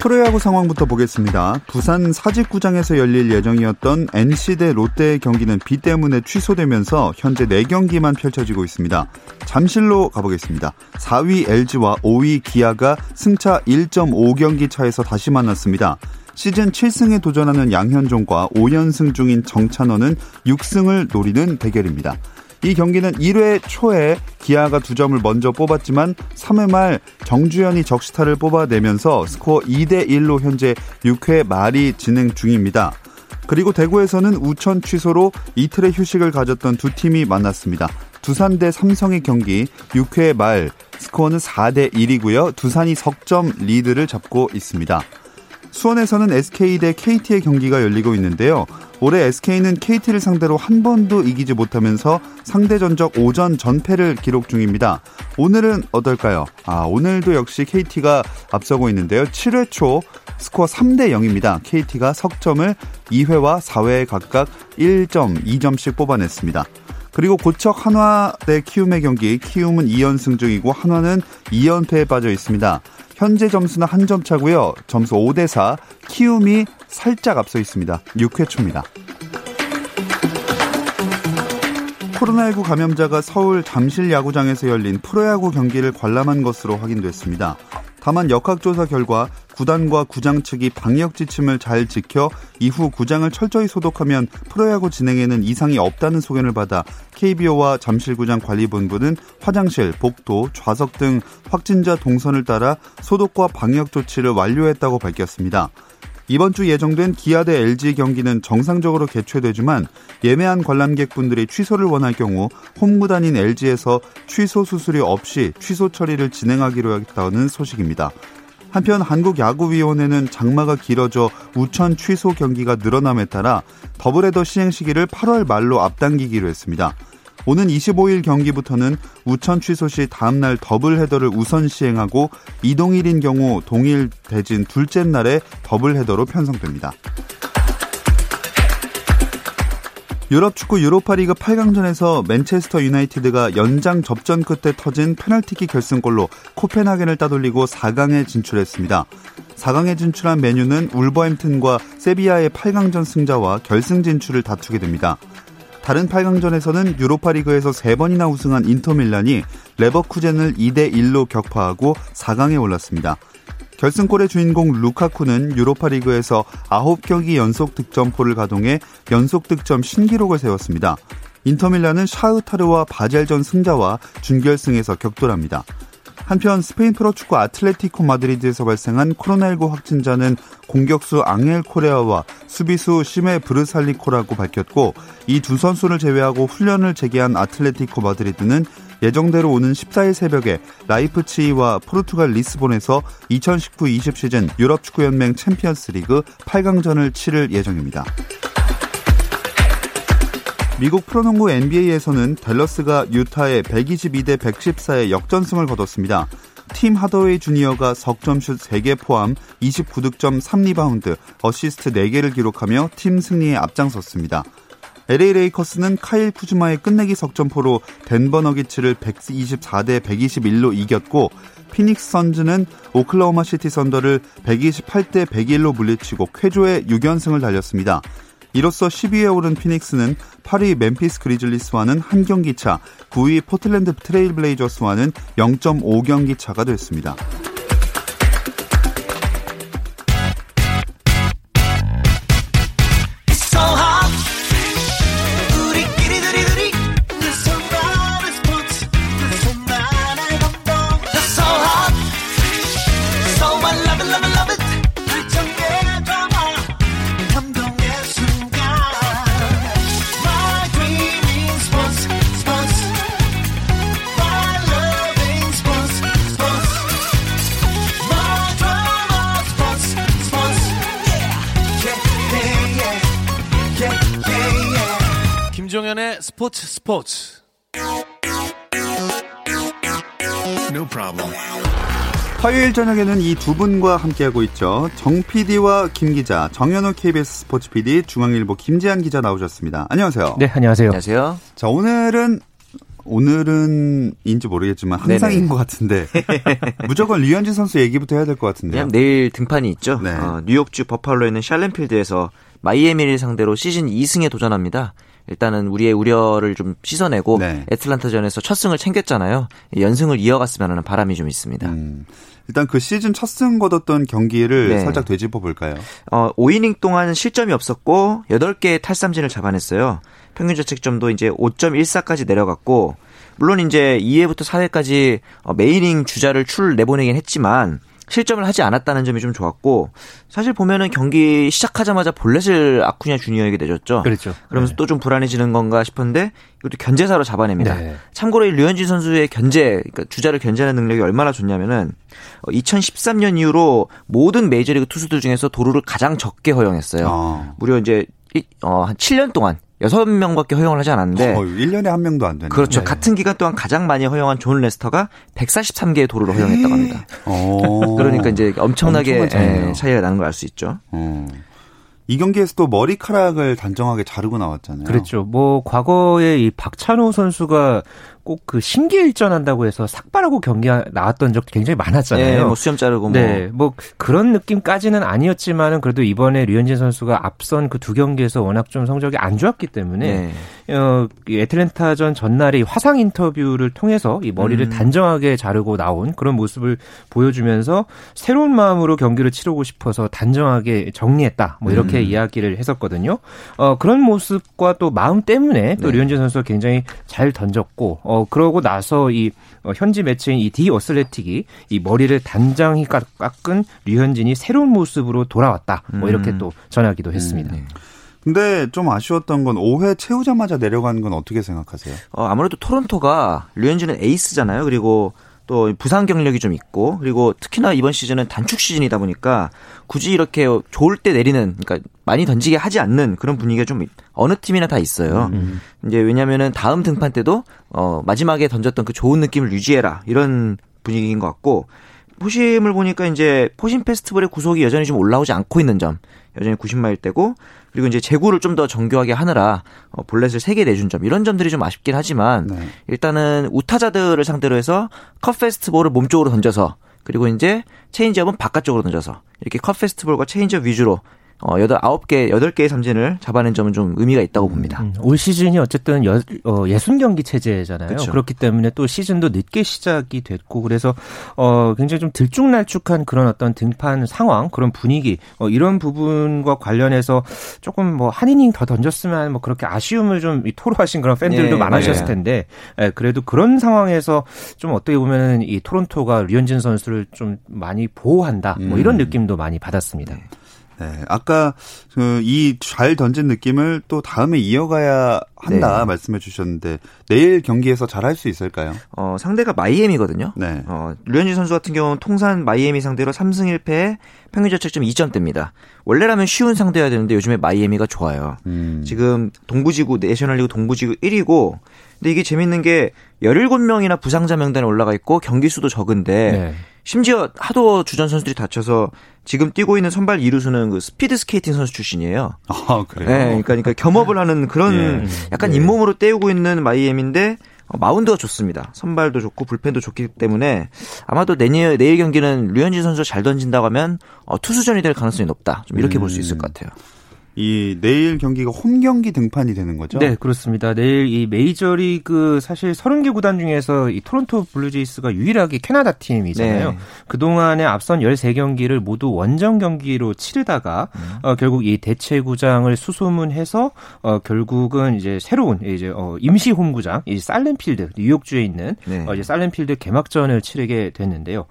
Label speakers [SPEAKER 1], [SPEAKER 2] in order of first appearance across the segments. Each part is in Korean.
[SPEAKER 1] 프로야구 상황부터 보겠습니다. 부산 사직구장에서 열릴 예정이었던 NC 대 롯데의 경기는 비 때문에 취소되면서 현재 4경기만 펼쳐지고 있습니다. 잠실로 가보겠습니다. 4위 LG와 5위 기아가 승차 1.5경기 차에서 다시 만났습니다. 시즌 7승에 도전하는 양현종과 5연승 중인 정찬원은 6승을 노리는 대결입니다. 이 경기는 1회 초에 기아가 두 점을 먼저 뽑았지만 3회 말 정주현이 적시타를 뽑아내면서 스코어 2대 1로 현재 6회 말이 진행 중입니다. 그리고 대구에서는 우천 취소로 이틀의 휴식을 가졌던 두 팀이 만났습니다. 두산 대 삼성의 경기 6회 말 스코어는 4대 1이고요. 두산이 석점 리드를 잡고 있습니다. 수원에서는 SK 대 KT의 경기가 열리고 있는데요. 올해 SK는 KT를 상대로 한 번도 이기지 못하면서 상대 전적 5전 전패를 기록 중입니다. 오늘은 어떨까요? 아, 오늘도 역시 KT가 앞서고 있는데요. 7회 초 스코어 3대 0입니다. KT가 석점을 2회와 4회에 각각 1점, 2점씩 뽑아냈습니다. 그리고 고척 한화 대 키움의 경기 키움은 2연승 중이고 한화는 2연패에 빠져 있습니다. 현재 점수는 한 점 차고요. 점수 5대 4. 키움이 살짝 앞서 있습니다. 6회 초입니다. 코로나19 감염자가 서울 잠실 야구장에서 열린 프로야구 경기를 관람한 것으로 확인됐습니다. 다만 역학조사 결과 구단과 구장 측이 방역 지침을 잘 지켜 이후 구장을 철저히 소독하면 프로야구 진행에는 이상이 없다는 소견을 받아 KBO와 잠실구장 관리본부는 화장실, 복도, 좌석 등 확진자 동선을 따라 소독과 방역 조치를 완료했다고 밝혔습니다. 이번 주 예정된 기아 대 LG 경기는 정상적으로 개최되지만 예매한 관람객분들이 취소를 원할 경우 홈구단인 LG에서 취소 수수료 없이 취소 처리를 진행하기로 했다는 소식입니다. 한편 한국야구위원회는 장마가 길어져 우천 취소 경기가 늘어남에 따라 더블헤더 시행 시기를 8월 말로 앞당기기로 했습니다. 오는 25일 경기부터는 우천 취소 시 다음날 더블 헤더를 우선 시행하고 이동일인 경우 동일 대진 둘째 날에 더블 헤더로 편성됩니다. 유럽 축구 유로파리그 8강전에서 맨체스터 유나이티드가 연장 접전 끝에 터진 페널티킥 결승골로 코펜하겐을 따돌리고 4강에 진출했습니다. 4강에 진출한 메뉴는 울버햄튼과 세비야의 8강전 승자와 결승 진출을 다투게 됩니다. 다른 8강전에서는 유로파리그에서 3번이나 우승한 인터밀란이 레버쿠젠을 2대 1로 격파하고 4강에 올랐습니다. 결승골의 주인공 루카쿠는 유로파리그에서 9경기 연속 득점포를 가동해 연속 득점 신기록을 세웠습니다. 인터밀란은 샤흐타르와 바젤전 승자와 준결승에서 격돌합니다. 한편 스페인 프로축구 아틀레티코 마드리드에서 발생한 코로나19 확진자는 공격수 앙헬 코레아와 수비수 시메 브르살리코라고 밝혔고 이 두 선수를 제외하고 훈련을 재개한 아틀레티코 마드리드는 예정대로 오는 14일 새벽에 라이프치히와 포르투갈 리스본에서 2019-20 시즌 유럽축구연맹 챔피언스리그 8강전을 치를 예정입니다. 미국 프로농구 NBA에서는 댈러스가 유타에 122대 114의 역전승을 거뒀습니다. 팀 하더웨이 주니어가 석점슛 3개 포함 29득점 3리바운드, 어시스트 4개를 기록하며 팀 승리에 앞장섰습니다. LA 레이커스는 카일 쿠즈마의 끝내기 석점포로 덴버 너기츠를 124대 121로 이겼고 피닉스 선즈는 오클라호마 시티 선더를 128대 101로 물리치고 쾌조의 6연승을 달렸습니다. 이로써 10위에 오른 피닉스는 8위 멤피스 그리즐리스와는 한 경기 차, 9위 포틀랜드 트레일 블레이저스와는 0.5경기 차가 됐습니다.
[SPEAKER 2] 김종현의 스포츠 스포츠.
[SPEAKER 1] No problem. 화요일 저녁에는 이 두 분과 함께하고 있죠. 정 PD와 김 기자, 정현호 KBS 스포츠 PD, 중앙일보 김재한 기자 나오셨습니다. 안녕하세요.
[SPEAKER 3] 네, 안녕하세요.
[SPEAKER 4] 안녕하세요.
[SPEAKER 1] 자, 오늘은 오늘은인지 모르겠지만 항상인 네네. 것 같은데 무조건 류현진 선수 얘기부터 해야 될 것 같은데요.
[SPEAKER 4] 내일 등판이 있죠. 네. 어, 뉴욕주 버팔로에 있는 샬렌필드에서 마이애미를 상대로 시즌 2승에 도전합니다. 일단은 우리의 우려를 좀 씻어내고 네. 애틀란타전에서 첫 승을 챙겼잖아요. 연승을 이어갔으면 하는 바람이 좀 있습니다. 음.
[SPEAKER 1] 일단 그 시즌 첫 승 거뒀던 경기를 네. 살짝 되짚어 볼까요?
[SPEAKER 4] 어, 5이닝 동안 실점이 없었고 8개의 탈삼진을 잡아냈어요. 평균 자책점도 이제 5.14까지 내려갔고 물론 이제 2회부터 4회까지 어, 메이닝 주자를 출 내보내긴 했지만 실점을 하지 않았다는 점이 좀 좋았고 사실 보면은 경기 시작하자마자 볼넷을 아쿠냐 주니어에게 내줬죠.
[SPEAKER 3] 그렇죠.
[SPEAKER 4] 그러면서 네. 또좀 불안해지는 건가 싶었는데 이것도 견제사로 잡아냅니다. 네. 참고로 이 류현진 선수의 견제, 그러니까 주자를 견제하는 능력이 얼마나 좋냐면은 2013년 어, 이후로 모든 메이저리그 투수들 중에서 도루를 가장 적게 허용했어요. 아. 무려 이제 어, 한 7년 동안 6명밖에 허용을 하지 않았는데
[SPEAKER 1] 어, 1년에 한 명도 안 되는
[SPEAKER 4] 그렇죠. 네. 같은 기간 동안 가장 많이 허용한 존 레스터가 143개의 도루를 허용했다고 합니다. 어. 그러니까 이제 엄청나게 예, 차이가 나는 걸 알 수 있죠. 어.
[SPEAKER 1] 이 경기에서 또 머리카락을 단정하게 자르고 나왔잖아요.
[SPEAKER 3] 그렇죠. 뭐 과거에 이 박찬호 선수가 꼭 그 신기 일전한다고 해서 삭발하고 경기 나왔던 적도 굉장히 많았잖아요.
[SPEAKER 4] 네, 뭐 수염 자르고 뭐.
[SPEAKER 3] 네, 뭐 그런 느낌까지는 아니었지만은 그래도 이번에 류현진 선수가 앞선 그 두 경기에서 워낙 좀 성적이 안 좋았기 때문에 네. 어, 애틀랜타전 전날에 화상 인터뷰를 통해서 이 머리를 음. 단정하게 자르고 나온 그런 모습을 보여주면서 새로운 마음으로 경기를 치르고 싶어서 단정하게 정리했다. 뭐 이렇게 음. 이야기를 했었거든요. 어, 그런 모습과 또 마음 때문에 또 네. 류현진 선수가 굉장히 잘 던졌고 어, 그러고 나서 이 어, 현지 매체인 이 디 어슬레틱이 이 머리를 단장히 깎은 류현진이 새로운 모습으로 돌아왔다. 뭐 이렇게 음. 또 전하기도 했습니다. 음.
[SPEAKER 1] 근데 좀 아쉬웠던 건 5회 채우자마자 내려가는 건 어떻게 생각하세요?
[SPEAKER 4] 어, 아무래도 토론토가 류현진은 에이스잖아요. 그리고 또 부상 경력이 좀 있고 그리고 특히나 이번 시즌은 단축 시즌이다 보니까 굳이 이렇게 좋을 때 내리는 그러니까 많이 던지게 하지 않는 그런 분위기가 좀 어느 팀이나 다 있어요. 음. 이제 왜냐면은 다음 등판 때도 어 마지막에 던졌던 그 좋은 느낌을 유지해라 이런 분위기인 것 같고 포심을 보니까 이제 포심 패스트볼의 구속이 여전히 좀 올라오지 않고 있는 점 여전히 90마일대고 그리고 이제 제구를 좀 더 정교하게 하느라 어, 볼넷을 3개 내준 점 이런 점들이 좀 아쉽긴 하지만 네. 일단은 우타자들을 상대로 해서 컷 패스트볼을 몸쪽으로 던져서 그리고 이제 체인지업은 바깥쪽으로 던져서 이렇게 컷 패스트볼과 체인지업 위주로 어, 여덟, 아홉 개, 여덟 개의 삼진을 잡아낸 점은 좀 의미가 있다고 음, 봅니다. 음,
[SPEAKER 3] 올 시즌이 어쨌든 여, 어, 예순 경기 체제잖아요. 그렇죠. 그렇기 때문에 또 시즌도 늦게 시작이 됐고 그래서 어, 굉장히 좀 들쭉날쭉한 그런 어떤 등판 상황, 그런 분위기 어, 이런 부분과 관련해서 조금 뭐 한 이닝 더 던졌으면 뭐 그렇게 아쉬움을 좀 토로하신 그런 팬들도 예, 많으셨을 텐데 예, 그래도 그런 상황에서 좀 어떻게 보면은 이 토론토가 류현진 선수를 좀 많이 보호한다, 뭐 이런 음. 느낌도 많이 받았습니다. 네.
[SPEAKER 1] 네, 아까 그 이 잘 던진 느낌을 또 다음에 이어가야 한다 네. 말씀해 주셨는데 내일 경기에서 잘 할 수 있을까요?
[SPEAKER 4] 어, 상대가 마이애미거든요. 네. 어, 류현진 선수 같은 경우는 통산 마이애미 상대로 3승 1패 평균 자책점 2점대입니다. 원래라면 쉬운 상대여야 되는데 요즘에 마이애미가 좋아요. 음. 지금 동부지구 내셔널리그 동부지구 1위고 근데 이게 재밌는 게 17명이나 부상자 명단에 올라가 있고 경기 수도 적은데 네. 심지어 하도 주전 선수들이 다쳐서 지금 뛰고 있는 선발 이루수는 그 스피드 스케이팅 선수 출신이에요.
[SPEAKER 1] 아, 그래요?
[SPEAKER 4] 네, 그러니까, 그러니까 겸업을 하는 그런 예. 약간 예. 잇몸으로 때우고 있는 마이애미인데 어, 마운드가 좋습니다. 선발도 좋고 불펜도 좋기 때문에 아마도 내일, 내일 경기는 류현진 선수가 잘 던진다고 하면 어, 투수전이 될 가능성이 높다. 좀 이렇게 음. 볼수 있을 것 같아요.
[SPEAKER 1] 이 내일 경기가 홈 경기 등판이 되는 거죠?
[SPEAKER 3] 네, 그렇습니다. 내일 이 메이저리그 사실 30개 구단 중에서 이 토론토 블루제이스가 유일하게 캐나다 팀이잖아요. 네. 그동안에 앞선 13경기를 모두 원정 경기로 치르다가 음. 어, 결국 이 대체 구장을 수소문해서 어, 결국은 이제 새로운 이제 어, 임시 홈 구장 이 살렌필드 뉴욕주에 있는 네. 어, 이제 살렌필드 개막전을 치르게 됐는데요.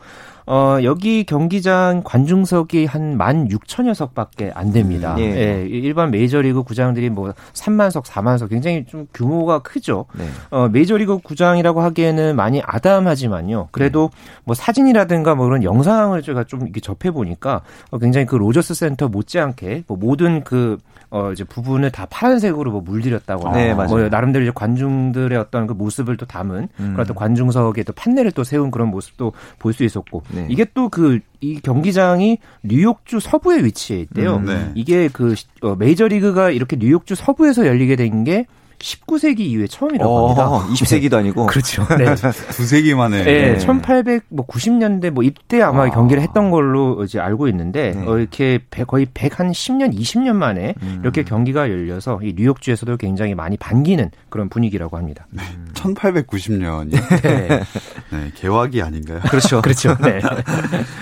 [SPEAKER 3] 어, 여기 경기장 관중석이 한 16,000여 석밖에 안 됩니다. 음, 예. 예. 일반 메이저리그 구장들이 뭐 3만 석, 4만 석 굉장히 좀 규모가 크죠. 네. 어, 메이저리그 구장이라고 하기에는 많이 아담하지만요. 그래도 네. 뭐 사진이라든가 뭐 그런 영상을 제가 좀 이렇게 접해 보니까 어, 굉장히 그 로저스 센터 못지않게 뭐 모든 그 어, 이제 부분을 다 파란색으로 뭐 물들였다거나 네, 뭐 나름대로 이제 관중들의 어떤 그 모습을 또 담은 음. 그런 또 관중석에 또 판넬을 또 세운 그런 모습도 볼 수 있었고 네. 이게 또 그 이 경기장이 뉴욕주 서부에 위치해 있대요. 음, 네. 이게 그 어, 메이저리그가 이렇게 뉴욕주 서부에서 열리게 된 게 19세기 이후에 처음이라고 어, 합니다.
[SPEAKER 4] 20세기도 아니고.
[SPEAKER 3] 그렇죠. 네.
[SPEAKER 1] 두 세기 만에.
[SPEAKER 3] 네. 네. 1890년대 뭐 이때 아마 와. 경기를 했던 걸로 이제 알고 있는데 네. 어, 이렇게 거의 100한 10년, 20년 만에 음. 이렇게 경기가 열려서 이 뉴욕주에서도 굉장히 많이 반기는 그런 분위기라고 합니다.
[SPEAKER 1] 네. 1890년이. 네. 네. 개화기 아닌가요?
[SPEAKER 3] 그렇죠. 그렇죠. 네.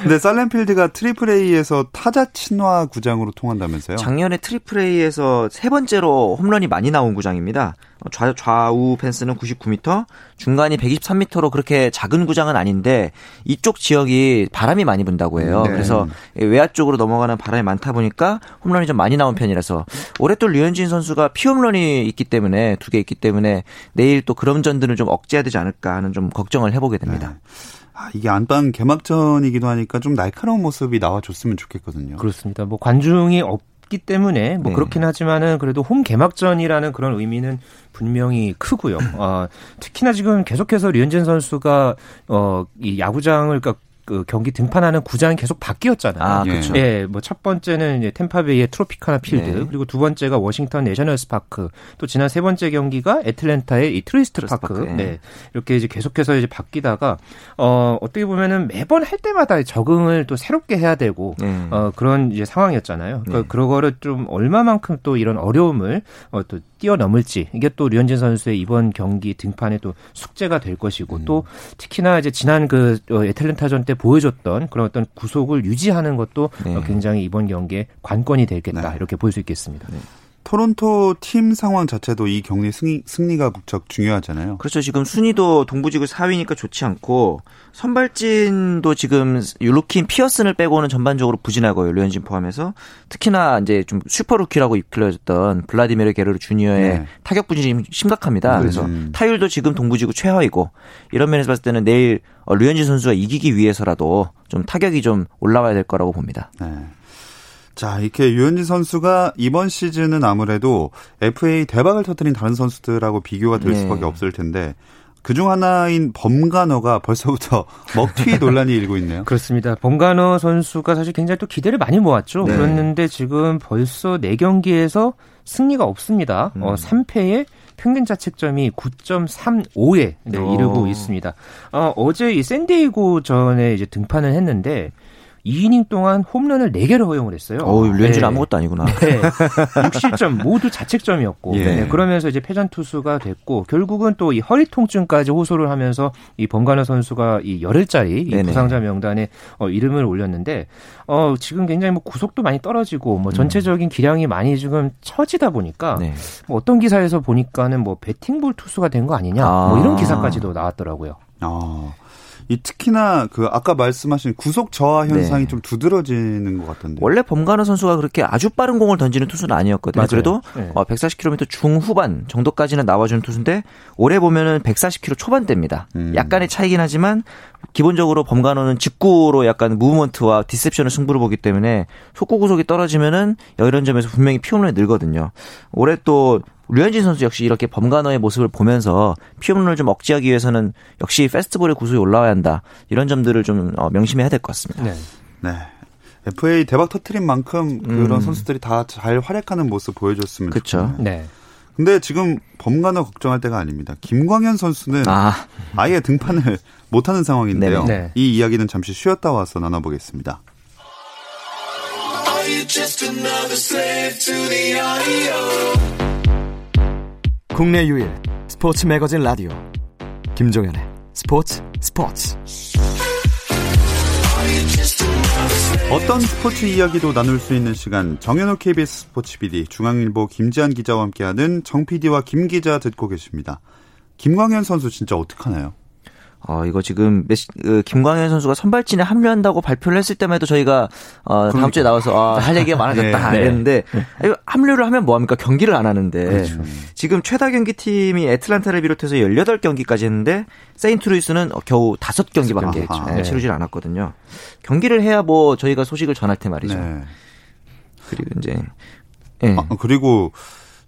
[SPEAKER 1] 근데 살렌필드가 트리플 A에서 타자 친화 구장으로 통한다면서요?
[SPEAKER 4] 작년에 트리플 A에서 세 번째로 홈런이 많이 나온 구장입니다. 좌, 좌우 펜스는 99m, 중간이 123m로 그렇게 작은 구장은 아닌데 이쪽 지역이 바람이 많이 분다고 해요. 네. 그래서 외야 쪽으로 넘어가는 바람이 많다 보니까 홈런이 좀 많이 나온 편이라서 올해 또 류현진 선수가 피홈런이 있기 때문에 두 개 있기 때문에 내일 또 그런 점들을 좀 억제해야 되지 않을까 하는 좀 걱정을 해보게 됩니다. 네.
[SPEAKER 1] 아, 이게 안방 개막전이기도 하니까 좀 날카로운 모습이 나와줬으면 좋겠거든요.
[SPEAKER 3] 그렇습니다. 뭐 관중이 없 없기 때문에 뭐 네. 그렇긴 하지만은 그래도 홈 개막전이라는 그런 의미는 분명히 크고요. 어, 특히나 지금 계속해서 류현진 선수가 어, 이 야구장을 그러니까 그 경기 등판하는 구장이 계속 바뀌었잖아요.
[SPEAKER 4] 아, 그렇죠.
[SPEAKER 3] 예, 뭐 첫 번째는 이제 탬파베이의 트로피카나 필드, 네. 그리고 두 번째가 워싱턴 내셔널스 파크, 또 지난 세 번째 경기가 애틀랜타의 이 트루이스트 파크. 파크. 네. 이렇게 이제 계속해서 이제 바뀌다가 어 어떻게 보면은 매번 할 때마다 적응을 또 새롭게 해야 되고 네. 어 그런 이제 상황이었잖아요. 그러니까 네. 그런 거를 좀 얼마만큼 또 이런 어려움을 어또 뛰어넘을지 이게 또 류현진 선수의 이번 경기 등판에 또 숙제가 될 것이고 음. 또 특히나 이제 지난 그 어, 애틀랜타전 때 보여줬던 그런 어떤 구속을 유지하는 것도 네. 굉장히 이번 경기에 관건이 되겠다 네. 이렇게 볼 수 있겠습니다. 네.
[SPEAKER 1] 토론토 팀 상황 자체도 이 경기 승리, 승리 가 무척 중요하잖아요.
[SPEAKER 4] 그렇죠. 지금 순위도 동부지구 4위니까 좋지 않고 선발진도 지금 율루킨 피어슨을 빼고는 전반적으로 부진하고요. 류현진 포함해서 특히나 이제 좀 슈퍼루키라고 이끌려졌던 블라디미르 게르르 주니어의 네. 타격 부진이 심각합니다. 그래서 음. 타율도 지금 동부지구 최하위고 이런 면에서 봤을 때는 내일 류현진 선수가 이기기 위해서라도 좀 타격이 좀 올라와야 될 거라고 봅니다. 네.
[SPEAKER 1] 자, 이렇게 유현진 선수가 이번 시즌은 아무래도 FA 대박을 터뜨린 다른 선수들하고 비교가 될 네. 수밖에 없을 텐데 그중 하나인 범가너가 벌써부터 먹튀 논란이 일고 있네요.
[SPEAKER 3] 그렇습니다. 범가너 선수가 사실 굉장히 또 기대를 많이 모았죠. 네. 그랬는데 지금 벌써 4경기에서 승리가 없습니다. 음. 어, 3패에 평균 자책점이 9.35에 네, 이르고 있습니다. 어, 어제 이 샌디에이고 전에 이제 등판을 했는데 2이닝 동안 홈런을 4개를 허용을 했어요.
[SPEAKER 4] 어, 류현진 네. 아무것도 아니구나. 네.
[SPEAKER 3] 6실점 모두 자책점이었고 예. 네. 그러면서 이제 패전 투수가 됐고 결국은 또 이 허리 통증까지 호소를 하면서 이 범가너 선수가 이 열흘짜리 이 부상자 명단에 어, 이름을 올렸는데 어, 지금 굉장히 뭐 구속도 많이 떨어지고 뭐 음. 전체적인 기량이 많이 지금 처지다 보니까 네. 뭐 어떤 기사에서 보니까는 뭐 배팅볼 투수가 된 거 아니냐 아. 뭐 이런 기사까지도 나왔더라고요. 아.
[SPEAKER 1] 이 특히나 그 아까 말씀하신 구속 저하 현상이 네. 좀 두드러지는 것 같던데.
[SPEAKER 4] 원래 범가너 선수가 그렇게 아주 빠른 공을 던지는 투수는 아니었거든요. 맞아요. 그래도 네. 140km 어, 중후반 정도까지는 나와주는 투수인데 올해 보면은 140km 초반대입니다. 음. 약간의 차이긴 하지만 기본적으로 범가너는 직구로 약간 무브먼트와 디셉션을 승부를 보기 때문에 속구 구속이 떨어지면은 이런 점에서 분명히 피홈런이 늘거든요. 올해 또 류현진 선수 역시 이렇게 범가너의 모습을 보면서 피홈런을 좀 억제하기 위해서는 역시 페스티벌의 구속이 올라와야 한다. 이런 점들을 좀 어, 명심해야 될 것 같습니다. 네.
[SPEAKER 1] 네. FA 대박 터트린 만큼 그런 음. 선수들이 다 잘 활약하는 모습 보여줬으면
[SPEAKER 4] 좋겠네요. 네.
[SPEAKER 1] 근데 지금 범가너 걱정할 때가 아닙니다. 김광현 선수는 아. 예 등판을 못하는 상황인데요. 네. 네. 이 이야기는 잠시 쉬었다 와서 나눠보겠습니다.
[SPEAKER 5] 국내 유일 스포츠 매거진 라디오 김종현의 스포츠 스포츠
[SPEAKER 1] 어떤 스포츠 이야기도 나눌 수 있는 시간 정현호 KBS 스포츠 PD 중앙일보 김지한 기자와 함께하는 정 PD와 김 기자 듣고 계십니다. 김광현 선수 진짜 어떡하나요?
[SPEAKER 4] 어, 이거 지금 메시, 그 김광현 선수가 선발진에 합류한다고 발표를 했을 때만 해도 저희가 어, 다음 주에 나와서 아, 할 얘기가 많아졌다 네. 이랬는데 네. 합류를 하면 뭐합니까? 경기를 안 하는데 그렇죠. 지금 최다 경기 팀이 애틀란타를 비롯해서 18경기까지 했는데 세인트루이스는 겨우 5경기밖에 네. 치르질 않았거든요. 경기를 해야 뭐 저희가 소식을 전할 테 말이죠. 네. 그리고 이제
[SPEAKER 1] 네. 아, 그리고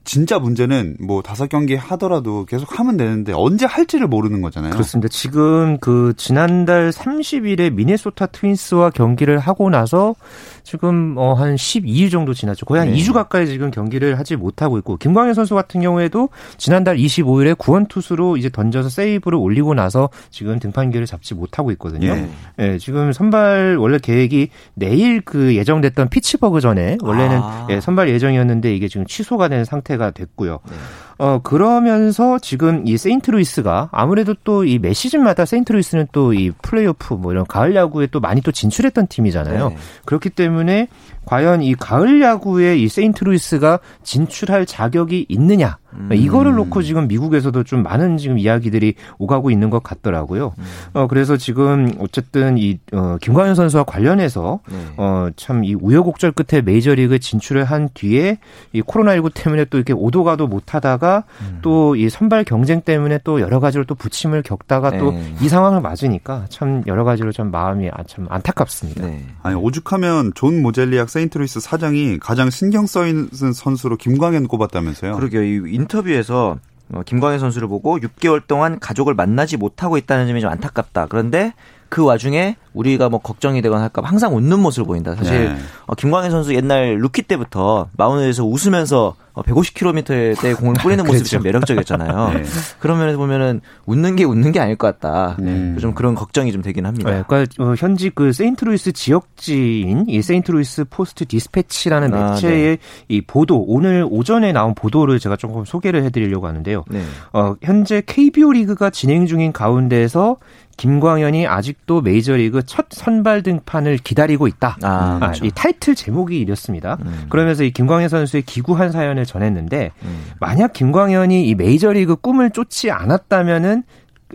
[SPEAKER 1] 진짜 문제는 뭐 다섯 경기 하더라도 계속 하면 되는데 언제 할지를 모르는 거잖아요.
[SPEAKER 3] 그렇습니다. 지금 그 지난달 30일에 미네소타 트윈스와 경기를 하고 나서 지금 어한 12일 정도 지났죠. 거의 한 네. 2주 가까이 지금 경기를 하지 못하고 있고 김광현 선수 같은 경우에도 지난달 25일에 구원 투수로 이제 던져서 세이브를 올리고 나서 지금 등판기를 잡지 못하고 있거든요. 네. 네 지금 선발 원래 계획이 내일 그 예정됐던 피츠버그 전에 원래는 아. 예, 선발 예정이었는데 이게 지금 취소가 된 상태가 상태가 됐고요. 네. 어 그러면서 지금 이 세인트루이스가 아무래도 또 이 매 시즌마다 세인트루이스는 또 이 플레이오프 뭐 이런 가을 야구에 또 많이 또 진출했던 팀이잖아요. 네. 그렇기 때문에 과연 이 가을 야구에 이 세인트루이스가 진출할 자격이 있느냐 음. 이거를 놓고 지금 미국에서도 좀 많은 지금 이야기들이 오가고 있는 것 같더라고요. 음. 어 그래서 지금 어쨌든 이 어, 김광현 선수와 관련해서 네. 어참 이 우여곡절 끝에 메이저리그 진출을 한 뒤에 이 코로나19 때문에 또 이렇게 오도가도 못하다가 음. 또이 선발 경쟁 때문에 또 여러 가지로 또 부침을 겪다가 네. 또이 상황을 맞으니까 참 여러 가지로 좀 마음이 아, 참 안타깝습니다. 네.
[SPEAKER 1] 아니 오죽하면 존 모젤리악 세인트루이스 사장이 가장 신경 쓰이는 선수로 김광현 꼽았다면서요?
[SPEAKER 4] 그러게요. 이 인터뷰에서 어, 김광현 선수를 보고 6개월 동안 가족을 만나지 못하고 있다는 점이 좀 안타깝다. 그런데 그 와중에 우리가 뭐 걱정이 되거나 할까 봐 항상 웃는 모습을 보인다. 사실 네. 어, 김광현 선수 옛날 루키 때부터 마운드에서 웃으면서 150km대 공을 뿌리는 모습이. 좀 매력적이었잖아요. 네. 그런 면에서 보면은 웃는 게 웃는 게 아닐 것 같다. 네. 좀 그런 걱정이 좀 되긴 합니다.
[SPEAKER 3] 네, 그러니까 어, 현지 그 세인트루이스 지역지인 이 세인트루이스 포스트 디스패치라는 아, 매체의 네. 이 보도 오늘 오전에 나온 보도를 제가 조금 소개를 해드리려고 하는데요. 네. 어, 현재 KBO 리그가 진행 중인 가운데서 김광현이 아직도 메이저리그 첫 선발 등판을 기다리고 있다. 아, 그렇죠. 아, 이 타이틀 제목이 이랬습니다. 음. 그러면서 이 김광현 선수의 기구한 사연을 전했는데 음. 만약 김광현이 이 메이저리그 꿈을 쫓지 않았다면은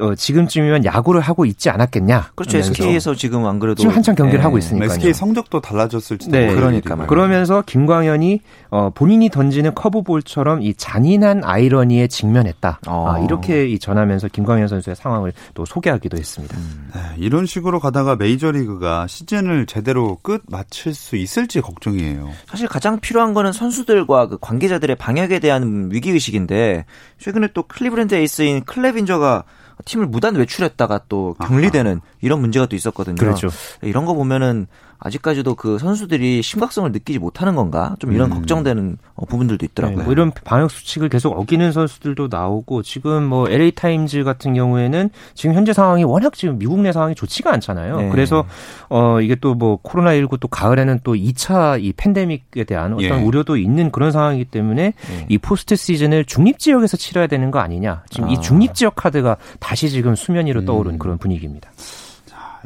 [SPEAKER 3] 어, 지금쯤이면 야구를 하고 있지 않았겠냐.
[SPEAKER 4] 그렇죠. SK에서 지금 안 그래도
[SPEAKER 3] 지금 한참 경기를 네. 하고 있으니까.
[SPEAKER 1] SK 성적도 달라졌을지도
[SPEAKER 3] 네. 그러니까 그러면서 김광현이 어, 본인이 던지는 커브볼처럼 이 잔인한 아이러니에 직면했다. 어. 아, 이렇게 이 전하면서 김광현 선수의 상황을 또 소개하기도 했습니다. 음.
[SPEAKER 1] 네, 이런 식으로 가다가 메이저리그가 시즌을 제대로 끝 마칠 수 있을지 걱정이에요.
[SPEAKER 4] 사실 가장 필요한 거는 선수들과 그 관계자들의 방역에 대한 위기 의식인데 최근에 또 클리브랜드 에이스인 클레빈저가 팀을 무단 외출했다가 또 격리되는 아하. 이런 문제가 또 있었거든요.
[SPEAKER 3] 그렇죠.
[SPEAKER 4] 이런 거 보면은 아직까지도 그 선수들이 심각성을 느끼지 못하는 건가? 좀 이런 음. 걱정되는 어, 부분들도 있더라고요. 네,
[SPEAKER 3] 뭐 이런 방역 수칙을 계속 어기는 선수들도 나오고 지금 뭐 LA 타임즈 같은 경우에는 지금 현재 상황이 워낙 지금 미국 내 상황이 좋지가 않잖아요. 네. 그래서 어 이게 또 뭐 코로나 19 또 가을에는 또 2차 이 팬데믹에 대한 어떤 예. 우려도 있는 그런 상황이기 때문에 예. 이 포스트 시즌을 중립 지역에서 치러야 되는 거 아니냐. 지금 아. 이 중립 지역 카드가 다시 지금 수면 위로 떠오른 음. 그런 분위기입니다.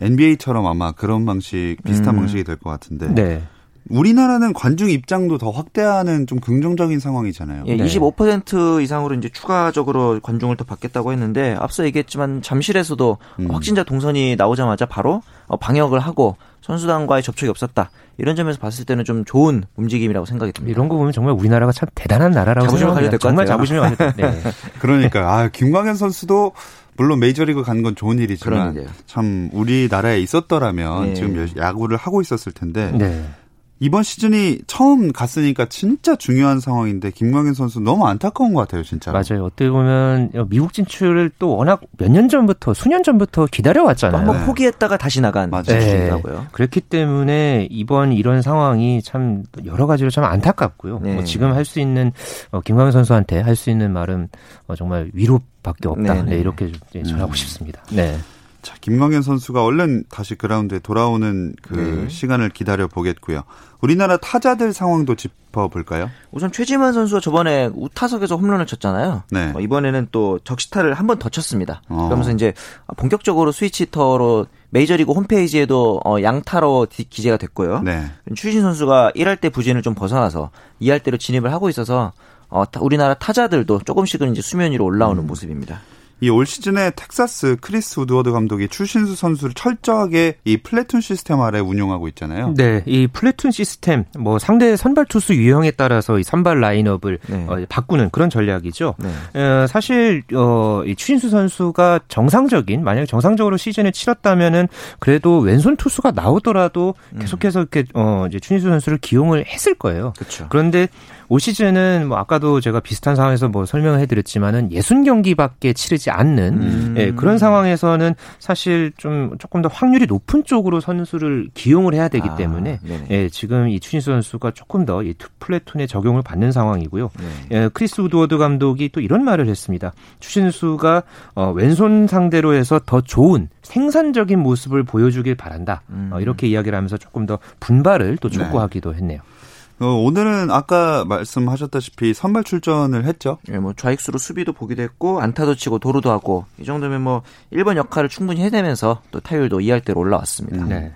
[SPEAKER 1] NBA처럼 아마 그런 방식 비슷한 음. 방식이 될 것 같은데. 네. 우리나라는 관중 입장도 더 확대하는 좀 긍정적인 상황이잖아요.
[SPEAKER 4] 예, 25% 이상으로 이제 추가적으로 관중을 더 받겠다고 했는데 앞서 얘기했지만 잠실에서도 음. 확진자 동선이 나오자마자 바로 어, 방역을 하고 선수단과의 접촉이 없었다. 이런 점에서 봤을 때는 좀 좋은 움직임이라고 생각이 듭니다.
[SPEAKER 3] 이런 거 보면 정말 우리나라가 참 대단한 나라라고
[SPEAKER 4] 자부심을 가져야 될것
[SPEAKER 3] 같아요. 정말 자부심을 가져야 돼. 네.
[SPEAKER 1] 그러니까 아 김광현 선수도 물론 메이저리그 가는 건 좋은 일이지만 그러게요. 참 우리나라에 있었더라면 네. 지금 야구를 하고 있었을 텐데 네. 이번 시즌이 처음 갔으니까 진짜 중요한 상황인데 김광현 선수 너무 안타까운 것 같아요, 진짜.
[SPEAKER 3] 맞아요. 어떻게 보면 미국 진출을 또 워낙 몇 년 전부터 수년 전부터 기다려 왔잖아요.
[SPEAKER 4] 한번 네. 포기했다가 다시 나간 맞아요.
[SPEAKER 3] 네. 그렇기 때문에 이번 이런 상황이 참 여러 가지로 참 안타깝고요. 네. 뭐 지금 할 수 있는 어, 김광현 선수한테 할 수 있는 말은 어, 정말 위로밖에 없다. 네, 네. 네 이렇게 전하고 음. 싶습니다. 네.
[SPEAKER 1] 자, 김광현 선수가 얼른 다시 그라운드에 돌아오는 그 네. 시간을 기다려 보겠고요. 우리나라 타자들 상황도 짚어볼까요?
[SPEAKER 4] 우선 최지만 선수가 저번에 우타석에서 홈런을 쳤잖아요. 네. 어, 이번에는 또 적시타를 한 번 더 쳤습니다. 어. 그러면서 이제 본격적으로 스위치 히터로 메이저리그 홈페이지에도 어, 양타로 기재가 됐고요. 네. 추신수 선수가 1할대 부진을 좀 벗어나서 2할대로 진입을 하고 있어서 어, 우리나라 타자들도 조금씩은 이제 수면 위로 올라오는 음. 모습입니다.
[SPEAKER 1] 이 올 시즌에 텍사스 크리스 우드워드 감독이 추신수 선수를 철저하게 이 플래툰 시스템 아래 운용하고 있잖아요.
[SPEAKER 3] 네, 이 플래툰 시스템 뭐 상대 선발 투수 유형에 따라서 이 선발 라인업을 네. 어, 바꾸는 그런 전략이죠. 네. 어, 사실 어, 이 추신수 선수가 정상적인 만약에 정상적으로 시즌을 치렀다면은 그래도 왼손 투수가 나오더라도 음. 계속해서 이렇게 어, 이제 추신수 선수를 기용을 했을 거예요.
[SPEAKER 4] 그렇죠.
[SPEAKER 3] 그런데 올 시즌은 뭐 아까도 제가 비슷한 상황에서 뭐 설명을 해드렸지만은 예순 경기밖에 치르지 않는 음. 예, 그런 상황에서는 사실 좀 조금 더 확률이 높은 쪽으로 선수를 기용을 해야 되기 아, 때문에 예, 지금 이 추신수 선수가 조금 더 이 또 플래툰에 적용을 받는 상황이고요. 네. 예, 크리스 우드워드 감독이 또 이런 말을 했습니다. 추신수가 어, 왼손 상대로 해서 더 좋은 생산적인 모습을 보여주길 바란다. 음. 어, 이렇게 이야기를 하면서 조금 더 분발을 또 네. 촉구하기도 했네요.
[SPEAKER 1] 어, 오늘은 아까 말씀하셨다시피 선발 출전을 했죠.
[SPEAKER 4] 예, 뭐 좌익수로 수비도 보기도 했고 안타도 치고 도루도 하고 이 정도면 뭐 1번 역할을 충분히 해내면서 또 타율도 2할 대로 올라왔습니다. 음. 네.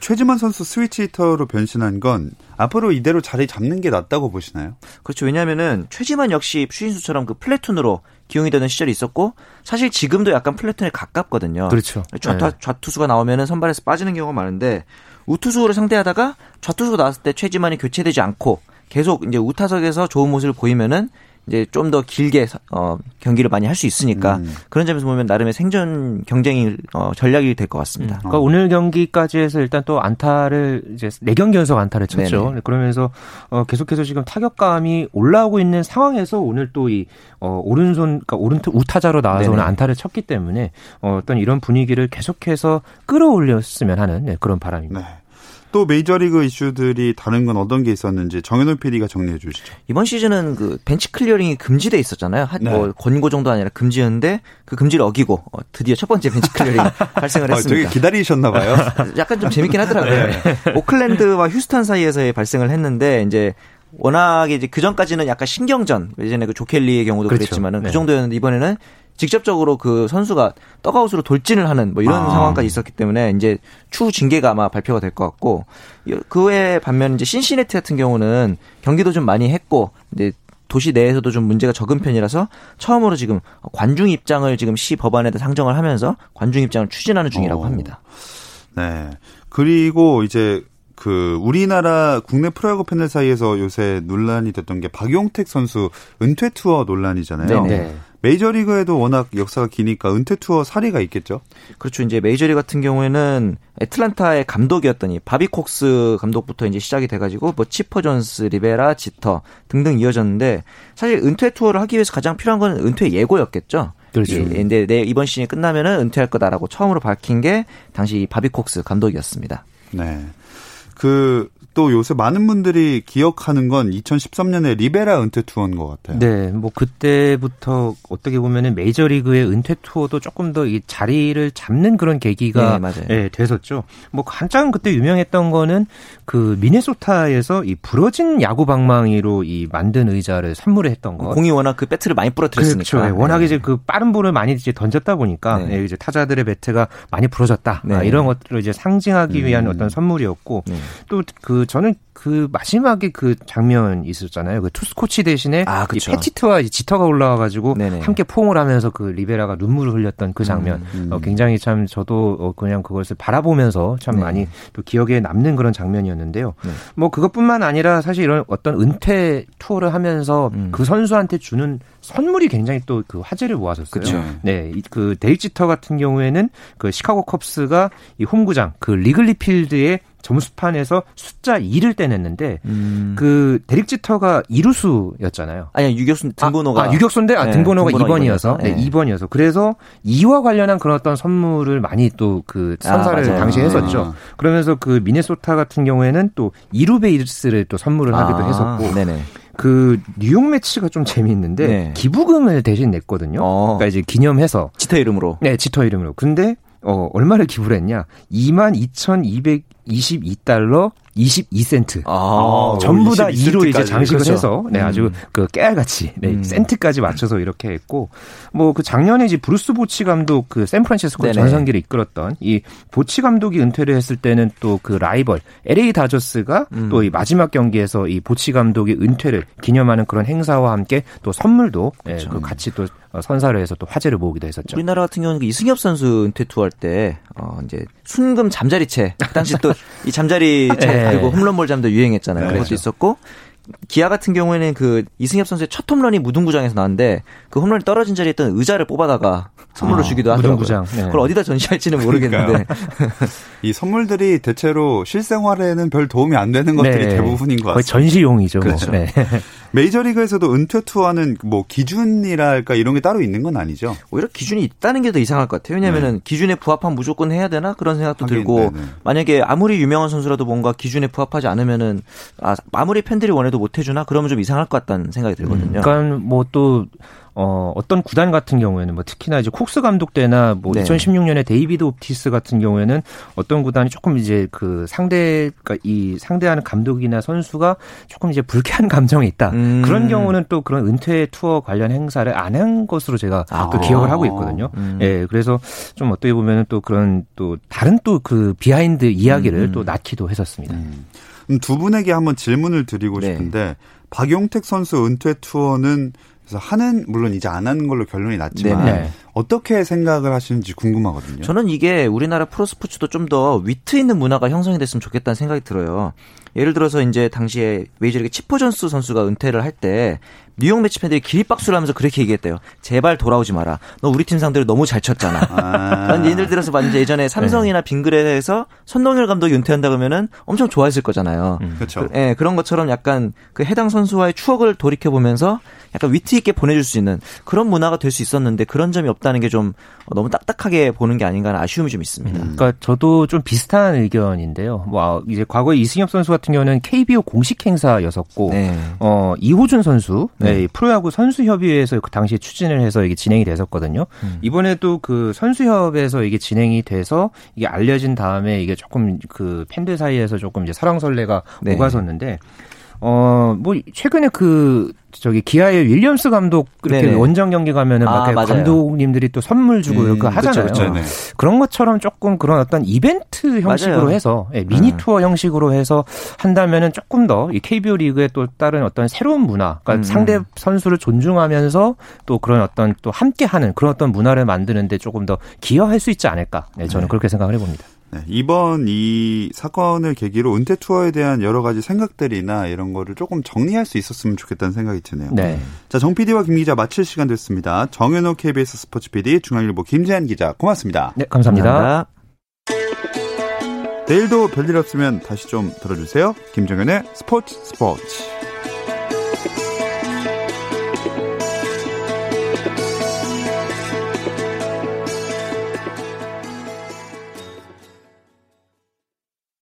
[SPEAKER 1] 최지만 선수 스위치 히터로 변신한 건 앞으로 이대로 자리 잡는 게 낫다고 보시나요?
[SPEAKER 4] 그렇죠. 왜냐하면은 최지만 역시 추신수처럼 그 플래툰으로 기용이 되는 시절이 있었고 사실 지금도 약간 플래툰에 가깝거든요.
[SPEAKER 3] 그렇죠.
[SPEAKER 4] 좌투, 네. 좌투수가 나오면은 선발에서 빠지는 경우가 많은데 우투수를 상대하다가 좌투수가 나왔을 때 최지만이 교체되지 않고 계속 이제 우타석에서 좋은 모습을 보이면은 이제 좀 더 길게 어, 경기를 많이 할 수 있으니까 음. 그런 점에서 보면 나름의 생존 경쟁이 어, 전략이 될 것 같습니다. 음.
[SPEAKER 3] 그러니까 어. 오늘 경기까지 해서 일단 또 안타를 이제 4경기 연속 안타를 쳤죠. 네네. 그러면서 어, 계속해서 지금 타격감이 올라오고 있는 상황에서 오늘 또이 어, 오른손 그러니까 오른쪽 우타자로 나와서 네네. 오늘 안타를 쳤기 때문에 어, 어떤 이런 분위기를 계속해서 끌어올렸으면 하는 네, 그런 바람입니다. 네.
[SPEAKER 1] 또 메이저리그 이슈들이 다른 건 어떤 게 있었는지 정현우 PD가 정리해 주시죠.
[SPEAKER 4] 이번 시즌은 그 벤치 클리어링이 금지돼 있었잖아요. 네. 뭐 권고 정도 아니라 금지였는데 그 금지를 어기고 어, 드디어 첫 번째 벤치 클리어링 발생을 했습니다.
[SPEAKER 1] 되게 기다리셨나 봐요.
[SPEAKER 4] 약간 좀 재밌긴 하더라고요. 네. 오클랜드와 휴스턴 사이에서 발생을 했는데 이제 워낙에 이제 그 전까지는 약간 신경전 예전에 그 조켈리의 경우도 그렇죠. 그랬지만은 그 네. 그 정도였는데 이번에는 직접적으로 그 선수가 떡아웃으로 돌진을 하는 뭐 이런 아. 상황까지 있었기 때문에 이제 추후 징계가 아마 발표가 될 것 같고 그 외에 반면 이제 신시네티 같은 경우는 경기도 좀 많이 했고 이제 도시 내에서도 좀 문제가 적은 편이라서 처음으로 지금 관중 입장을 지금 시 법안에다 상정을 하면서 관중 입장을 추진하는 중이라고 오. 합니다.
[SPEAKER 1] 네. 그리고 이제 그 우리나라 국내 프로야구 팬들 사이에서 요새 논란이 됐던 게 박용택 선수 은퇴 투어 논란이잖아요. 네네. 메이저리그에도 워낙 역사가 기니까 은퇴 투어 사례가 있겠죠.
[SPEAKER 4] 그렇죠. 이제 메이저리그 같은 경우에는 애틀란타의 감독이었던 이 바비 콕스 감독부터 이제 시작이 돼가지고 뭐 치퍼 존스, 리베라, 지터 등등 이어졌는데 사실 은퇴 투어를 하기 위해서 가장 필요한 건 은퇴 예고였겠죠.
[SPEAKER 3] 그렇죠.
[SPEAKER 4] 예, 근데 내 이번 시즌이 끝나면은 은퇴할 거다라고 처음으로 밝힌 게 당시 바비 콕스 감독이었습니다.
[SPEAKER 1] 네. 그 또 요새 많은 분들이 기억하는 건 2013년에 리베라 은퇴 투어인 것 같아요.
[SPEAKER 3] 네, 뭐 그때부터 어떻게 보면은 메이저리그의 은퇴 투어도 조금 더 이 자리를 잡는 그런 계기가 네, 네, 됐었죠. 뭐 한창 그때 유명했던 거는 그 미네소타에서 이 부러진 야구 방망이로 이 만든 의자를 선물을 했던 거.
[SPEAKER 4] 공이 워낙 그 배트를 많이 부러뜨렸으니까.
[SPEAKER 3] 그렇죠. 네. 워낙 이제 그 빠른 볼을 많이 이제 던졌다 보니까 네. 네 이제 타자들의 배트가 많이 부러졌다. 네. 아, 이런 것들을 이제 상징하기 위한 음. 어떤 선물이었고 네. 또그 저는 그 마지막에 그 장면 있었잖아요. 그 투수코치 대신에 아, 이 패티트와 지터가 올라와가지고 네네. 함께 포옹을 하면서 그 리베라가 눈물을 흘렸던 그 장면. 음, 음. 어, 굉장히 참 저도 어, 그냥 그것을 바라보면서 참 네. 많이 또 기억에 남는 그런 장면이었는데요. 네. 뭐 그것뿐만 아니라 사실 이런 어떤 은퇴 투어를 하면서 음. 그 선수한테 주는 선물이 굉장히 또 그 화제를 모았었어요. 그쵸. 네, 그 데릭 지터 같은 경우에는 그 시카고 컵스가 이 홈구장 그 리글리 필드에 점수판에서 숫자 2를 떼냈는데 음. 그 데릭 지터가 2루수였잖아요.
[SPEAKER 4] 아니 유격수 등번호가
[SPEAKER 3] 아, 아 유격수인데 아, 네, 등번호가 등번호 2번이어서 네. 네, 2번이어서 그래서 2와 관련한 그런 어떤 선물을 많이 또 그 선사를 아, 당시에 했었죠. 아. 그러면서 그 미네소타 같은 경우에는 또 2루 베이스를 또 선물을 하기도 아, 했었고 네네. 그 뉴욕 메츠가 좀 재미있는데 네. 기부금을 대신 냈거든요. 어. 그러니까 이제 기념해서
[SPEAKER 4] 지터 이름으로.
[SPEAKER 3] 네, 지터 이름으로. 근데 어 얼마를 기부를 했냐? 22,222달러 22센트. 아, 전부 다 2로 이제 장식을 그렇죠. 해서 네, 아주 음. 그 깨알같이 네, 음. 센트까지 맞춰서 이렇게 했고 뭐 그 작년에 이제 브루스 보치 감독 그 샌프란시스코 전성기를 이끌었던 이 보치 감독이 은퇴를 했을 때는 또 그 라이벌 LA 다저스가 음. 또이 마지막 경기에서 이 보치 감독의 은퇴를 기념하는 그런 행사와 함께 또 선물도 네, 그렇죠. 네, 그 같이 또 선사를 해서 또 화제를 모으기도 했었죠.
[SPEAKER 4] 우리나라 같은 경우는 그 이승엽 선수 은퇴 투어할 때 어, 이제 순금 잠자리채 그 당시 또이 잠자리채 네. 그리고 홈런볼 잠도 유행했잖아요. 네, 그것도 그렇죠. 있었고 기아 같은 경우에는 그 이승엽 선수의 첫 홈런이 무등구장에서 나왔는데 그 홈런이 떨어진 자리에 있던 의자를 뽑아다가 선물로 아, 주기도 하더라고요. 무등구장. 네. 그걸 어디다 전시할지는 모르겠는데
[SPEAKER 1] 이 선물들이 대체로 실생활에는 별 도움이 안 되는 것들이 네. 대부분인 것 같아요. 거의
[SPEAKER 3] 전시용이죠. 그렇죠. 네.
[SPEAKER 1] 메이저리그에서도 은퇴 투어는 뭐 기준이랄까 이런 게 따로 있는 건 아니죠.
[SPEAKER 4] 오히려 기준이 있다는 게 더 이상할 것 같아요. 왜냐면은 네. 기준에 부합하면 무조건 해야 되나 그런 생각도 하긴, 들고 네네. 만약에 아무리 유명한 선수라도 뭔가 기준에 부합하지 않으면은 아, 아무리 팬들이 원해도 못 해주나 그러면 좀 이상할 것 같다는 생각이 들거든요.
[SPEAKER 3] 음, 그러니까 뭐 또 어, 어떤 구단 같은 경우에는 뭐 특히나 이제 콕스 감독 때나 뭐 네. 2016년에 데이비드 오티스 같은 경우에는 어떤 구단이 조금 이제 그 상대 그러니까 이 상대하는 감독이나 선수가 조금 이제 불쾌한 감정이 있다. 음. 그런 경우는 또 그런 은퇴 투어 관련 행사를 안 한 것으로 제가 아. 또 기억을 하고 있거든요. 음. 예. 그래서 좀 어떻게 보면은 또 그런 또 다른 또 그 비하인드 이야기를 음. 또 낳기도 했었습니다. 음.
[SPEAKER 1] 두 분에게 한번 질문을 드리고 네. 싶은데 박용택 선수 은퇴 투어는 그래서 하는 물론 이제 안 하는 걸로 결론이 났지만 네 어떻게 생각을 하시는지 궁금하거든요.
[SPEAKER 4] 저는 이게 우리나라 프로스포츠도 좀 더 위트 있는 문화가 형성이 됐으면 좋겠다는 생각이 들어요. 예를 들어서 이제 당시에 메이저리그 치포 존스 선수가 은퇴를 할 때 뉴욕 매치 팬들이 기립박수를 하면서 그렇게 얘기했대요. 제발 돌아오지 마라. 너 우리 팀 상대로 너무 잘 쳤잖아. 아. 예를 들어서 만약 예전에 삼성이나 네. 빙그레에서 손동열 감독이 은퇴한다 그러면은 엄청 좋아했을 거잖아요. 음. 그렇죠. 그, 예, 그런 것처럼 약간 그 해당 선수와의 추억을 돌이켜 보면서 약간 위트 있게 보내줄 수 있는 그런 문화가 될 수 있었는데 그런 점이 없 다는 게 좀 너무 딱딱하게 보는 게 아닌가 하는 아쉬움이 좀 있습니다. 음.
[SPEAKER 3] 그러니까 저도 좀 비슷한 의견인데요. 뭐 이제 과거에 이승엽 선수 같은 경우는 KBO 공식 행사였었고 네. 어 이호준 선수 네. 네, 프로야구 선수협의회에서 그 당시에 추진을 해서 이게 진행이 됐었거든요. 음. 이번에도 그 선수협에서 이게 진행이 돼서 이게 알려진 다음에 이게 조금 그 팬들 사이에서 조금 이제 설왕설래가 네. 오가섰는데 어, 뭐, 최근에 그, 저기, 기아의 윌리엄스 감독, 이렇게 네네. 원정 경기 가면은 아, 막 감독님들이 또 선물 주고 음, 이렇게 하잖아요. 그쵸, 그쵸, 네. 그런 것처럼 조금 그런 어떤 이벤트 형식으로 맞아요. 해서, 예, 미니 음. 투어 형식으로 해서 한다면은 조금 더 이 KBO 리그에 또 다른 어떤 새로운 문화, 그러니까 음. 상대 선수를 존중하면서 또 그런 어떤 또 함께 하는 그런 어떤 문화를 만드는데 조금 더 기여할 수 있지 않을까. 네, 저는 네. 그렇게 생각을 해봅니다.
[SPEAKER 1] 네, 이번 이 사건을 계기로 은퇴 투어에 대한 여러 가지 생각들이나 이런 거를 조금 정리할 수 있었으면 좋겠다는 생각이 드네요. 네. 자, 정 PD와 김 기자 마칠 시간 됐습니다. 정현호 KBS 스포츠 PD, 중앙일보 김재한 기자, 고맙습니다.
[SPEAKER 3] 네, 감사합니다. 감사합니다.
[SPEAKER 1] 내일도 별일 없으면 다시 좀 들어주세요. 김정현의 스포츠 스포츠.